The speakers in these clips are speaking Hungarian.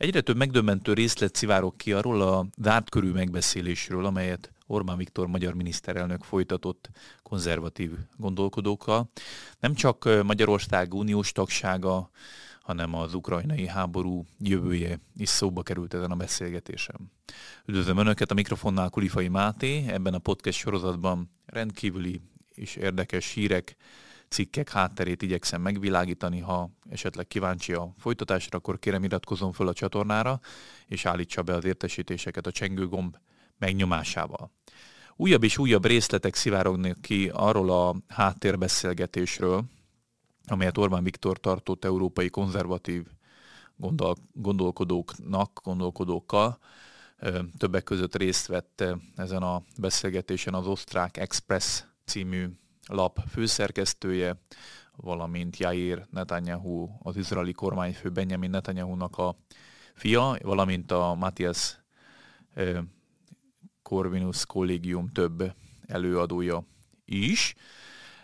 Egyre több megdöbbentő részlet szivárok ki arról a zárt körű megbeszélésről, amelyet Orbán Viktor magyar miniszterelnök folytatott konzervatív gondolkodókkal. Nem csak Magyarország uniós tagsága, hanem az ukrajnai háború jövője is szóba került ezen a beszélgetésen. Üdvözlöm Önöket a mikrofonnál Kulifai Máté, ebben a podcast sorozatban rendkívüli és érdekes hírek, cikkek hátterét igyekszem megvilágítani. Ha esetleg kíváncsi a folytatásra, akkor kérem iratkozom föl a csatornára, és állítsa be az értesítéseket a csengő gomb megnyomásával. Újabb és újabb részletek szivárognak ki arról a háttérbeszélgetésről, amelyet Orbán Viktor tartott európai konzervatív gondol, gondolkodóknak, gondolkodókkal. Többek között részt vett ezen a beszélgetésen az osztrák Express című lap főszerkesztője, valamint Jair Netanyahu, az izraeli kormányfő Benjamin Netanyahu-nak a fia, valamint a Matthias Corvinus kollégium több előadója is.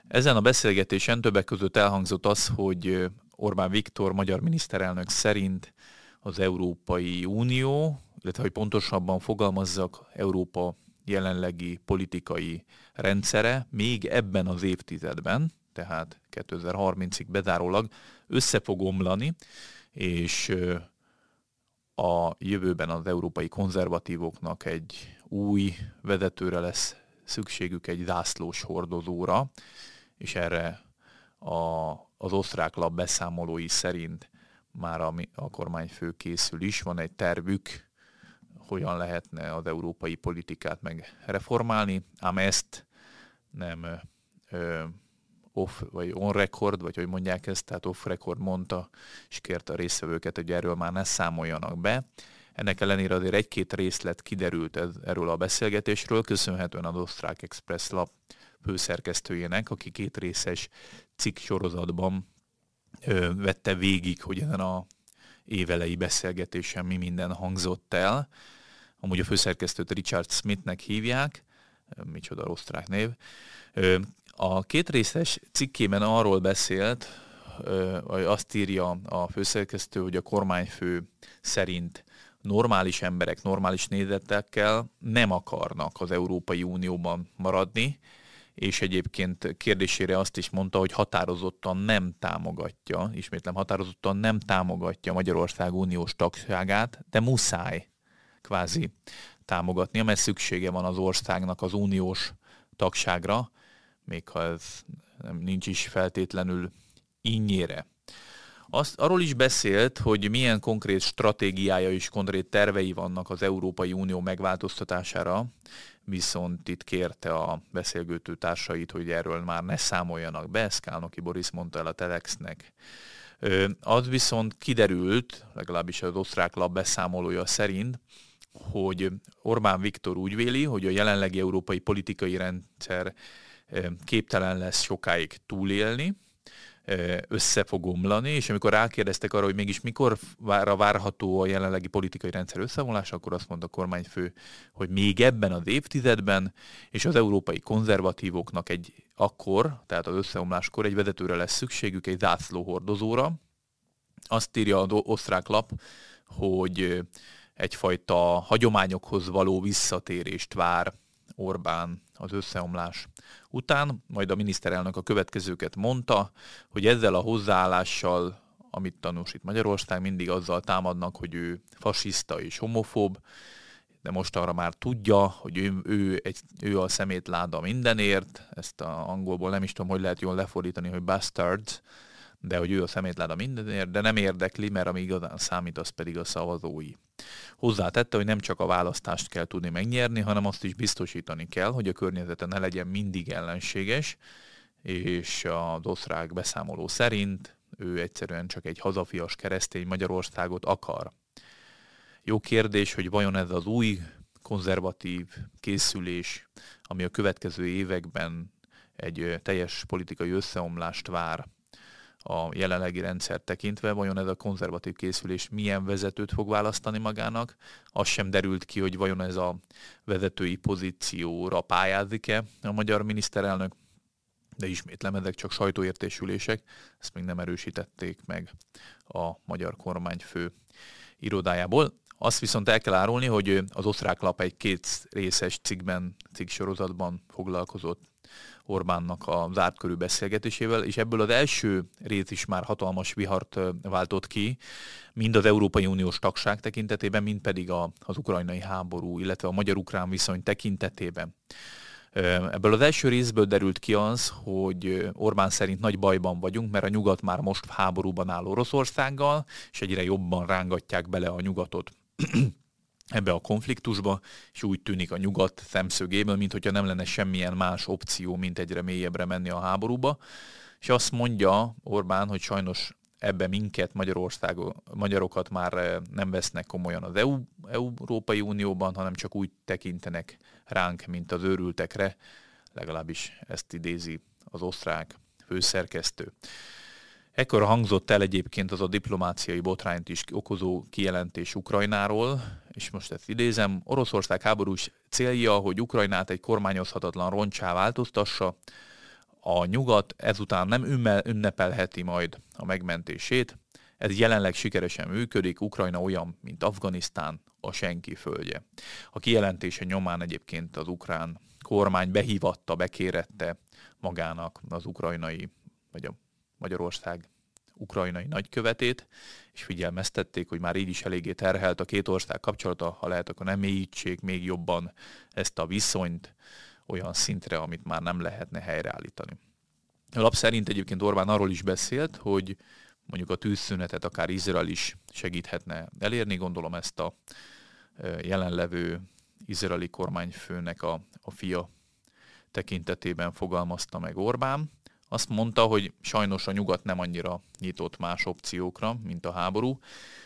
Ezen a beszélgetésen többek között elhangzott az, hogy Orbán Viktor magyar miniszterelnök szerint az Európai Unió, illetve hogy pontosabban fogalmazzak, Európa jelenlegi politikai rendszere még ebben az évtizedben, tehát 2030-ig bezárólag össze fog omlani, és a jövőben az európai konzervatívoknak egy új vezetőre lesz szükségük egy zászlós hordozóra, és erre a, az osztrák lap beszámolói szerint már a, a kormányfő készül is, van egy tervük, hogyan lehetne az európai politikát megreformálni, ám ezt nem ö, off, vagy on record, vagy hogy mondják ezt, tehát off record mondta, és kérte a részvevőket, hogy erről már ne számoljanak be. Ennek ellenére azért egy-két részlet kiderült ez, erről a beszélgetésről, köszönhetően az Osztrák Express lap főszerkesztőjének, aki két részes cikk sorozatban ö, vette végig, hogy ezen a évelei beszélgetésen mi minden hangzott el. Amúgy a főszerkesztőt Richard Smithnek hívják, micsoda osztrák név. A két részes cikkében arról beszélt, vagy azt írja a főszerkesztő, hogy a kormányfő szerint normális emberek, normális nézetekkel nem akarnak az Európai Unióban maradni, és egyébként kérdésére azt is mondta, hogy határozottan nem támogatja, ismétlem határozottan nem támogatja Magyarország uniós tagságát, de muszáj kvázi támogatnia, mert szüksége van az országnak az uniós tagságra, még ha ez nincs is feltétlenül innyire. Azt, arról is beszélt, hogy milyen konkrét stratégiája és konkrét tervei vannak az Európai Unió megváltoztatására, viszont itt kérte a beszélgető társait, hogy erről már ne számoljanak be, Szkálnoki Boris mondta el a Telexnek. Az viszont kiderült, legalábbis az osztrák lap beszámolója szerint, hogy Orbán Viktor úgy véli, hogy a jelenlegi európai politikai rendszer képtelen lesz sokáig túlélni, össze fog omlani, és amikor rákérdeztek arra, hogy mégis mikor vár, várható a jelenlegi politikai rendszer összeomlása, akkor azt mondta a kormányfő, hogy még ebben az évtizedben, és az európai konzervatívoknak egy akkor, tehát az összeomláskor egy vezetőre lesz szükségük, egy zászlóhordozóra. Azt írja az osztrák lap, hogy egyfajta hagyományokhoz való visszatérést vár Orbán az összeomlás után, majd a miniszterelnök a következőket mondta, hogy ezzel a hozzáállással, amit tanúsít Magyarország, mindig azzal támadnak, hogy ő fasiszta és homofób, de most arra már tudja, hogy ő, ő, egy, ő a szemétláda mindenért, ezt a angolból nem is tudom, hogy lehet jól lefordítani, hogy bastards, de hogy ő a szemétláda mindenért, de nem érdekli, mert ami igazán számít, az pedig a szavazói. Hozzátette, hogy nem csak a választást kell tudni megnyerni, hanem azt is biztosítani kell, hogy a környezete ne legyen mindig ellenséges, és a osztrák beszámoló szerint ő egyszerűen csak egy hazafias keresztény Magyarországot akar. Jó kérdés, hogy vajon ez az új konzervatív készülés, ami a következő években egy teljes politikai összeomlást vár a jelenlegi rendszer tekintve, vajon ez a konzervatív készülés milyen vezetőt fog választani magának. Az sem derült ki, hogy vajon ez a vezetői pozícióra pályázik-e a magyar miniszterelnök, de ismétlem, ezek csak sajtóértésülések, ezt még nem erősítették meg a magyar kormányfő irodájából. Azt viszont el kell árulni, hogy az osztrák lap egy két részes cikkben, cikksorozatban foglalkozott Orbánnak a zárt körű beszélgetésével, és ebből az első rész is már hatalmas vihart váltott ki, mind az Európai Uniós tagság tekintetében, mind pedig a, az ukrajnai háború, illetve a magyar-ukrán viszony tekintetében. Ebből az első részből derült ki az, hogy Orbán szerint nagy bajban vagyunk, mert a nyugat már most háborúban áll Oroszországgal, és egyre jobban rángatják bele a nyugatot ebbe a konfliktusba, és úgy tűnik a nyugat szemszögéből, mint hogyha nem lenne semmilyen más opció, mint egyre mélyebbre menni a háborúba. És azt mondja Orbán, hogy sajnos ebbe minket, Magyarország, magyarokat már nem vesznek komolyan az EU, Európai Unióban, hanem csak úgy tekintenek ránk, mint az őrültekre, legalábbis ezt idézi az osztrák főszerkesztő. Ekkor hangzott el egyébként az a diplomáciai botrányt is okozó kijelentés Ukrajnáról, és most ezt idézem, Oroszország háborús célja, hogy Ukrajnát egy kormányozhatatlan roncsá változtassa, a nyugat ezután nem ünnepelheti majd a megmentését, ez jelenleg sikeresen működik, Ukrajna olyan, mint Afganisztán, a senki földje. A kijelentése nyomán egyébként az ukrán kormány behívatta, bekérette magának az ukrajnai, vagy a Magyarország ukrajnai nagykövetét, és figyelmeztették, hogy már így is eléggé terhelt a két ország kapcsolata, ha lehet, akkor nem mélyítsék még jobban ezt a viszonyt olyan szintre, amit már nem lehetne helyreállítani. A lap szerint egyébként Orbán arról is beszélt, hogy mondjuk a tűzszünetet akár Izrael is segíthetne elérni, gondolom ezt a jelenlevő izraeli kormányfőnek a, a fia tekintetében fogalmazta meg Orbán. Azt mondta, hogy sajnos a nyugat nem annyira nyitott más opciókra, mint a háború,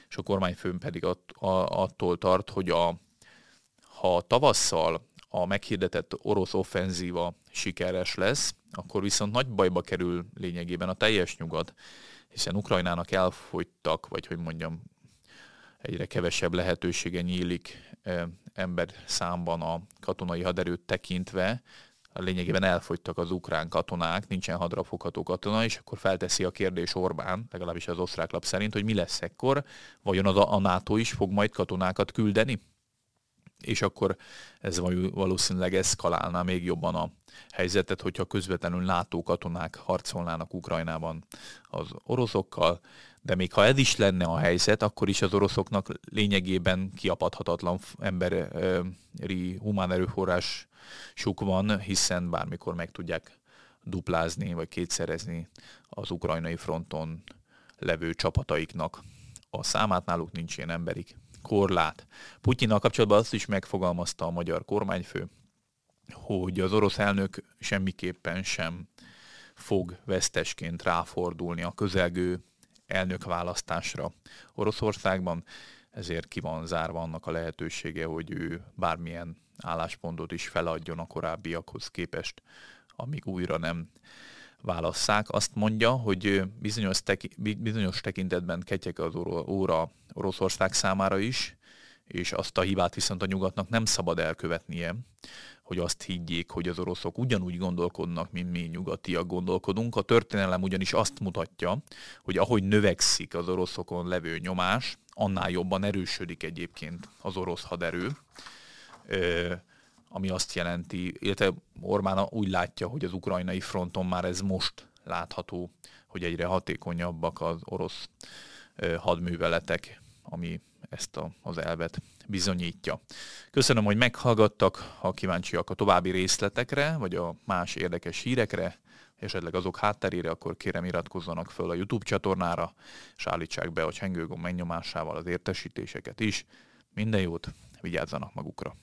és a kormányfőn pedig att, a, attól tart, hogy a, ha tavasszal a meghirdetett orosz offenzíva sikeres lesz, akkor viszont nagy bajba kerül lényegében a teljes nyugat, hiszen Ukrajnának elfogytak, vagy hogy mondjam, egyre kevesebb lehetősége nyílik ember számban a katonai haderőt tekintve, lényegében elfogytak az ukrán katonák, nincsen hadrafogható katona, és akkor felteszi a kérdés Orbán, legalábbis az osztrák lap szerint, hogy mi lesz ekkor, vajon az a, NATO is fog majd katonákat küldeni? És akkor ez valószínűleg eszkalálná még jobban a helyzetet, hogyha közvetlenül NATO katonák harcolnának Ukrajnában az oroszokkal, de még ha ez is lenne a helyzet, akkor is az oroszoknak lényegében kiapadhatatlan emberi humán erőforrás sok van, hiszen bármikor meg tudják duplázni vagy kétszerezni az ukrajnai fronton levő csapataiknak a számát, náluk nincs ilyen emberi korlát. Putyinnal kapcsolatban azt is megfogalmazta a magyar kormányfő, hogy az orosz elnök semmiképpen sem fog vesztesként ráfordulni a közelgő elnökválasztásra Oroszországban, ezért ki van zárva annak a lehetősége, hogy ő bármilyen álláspontot is feladjon a korábbiakhoz képest, amíg újra nem válasszák. Azt mondja, hogy bizonyos, teki, bizonyos tekintetben ketyek az óra Oroszország számára is, és azt a hibát viszont a nyugatnak nem szabad elkövetnie, hogy azt higgyék, hogy az oroszok ugyanúgy gondolkodnak, mint mi nyugatiak gondolkodunk. A történelem ugyanis azt mutatja, hogy ahogy növekszik az oroszokon levő nyomás, annál jobban erősödik egyébként az orosz haderő, ami azt jelenti, illetve Orbán úgy látja, hogy az ukrajnai fronton már ez most látható, hogy egyre hatékonyabbak az orosz hadműveletek, ami ezt a, az elvet bizonyítja. Köszönöm, hogy meghallgattak, ha kíváncsiak a további részletekre, vagy a más érdekes hírekre, esetleg azok hátterére, akkor kérem iratkozzanak föl a YouTube csatornára, és állítsák be a csengőgomb megnyomásával az értesítéseket is. Minden jót, vigyázzanak magukra!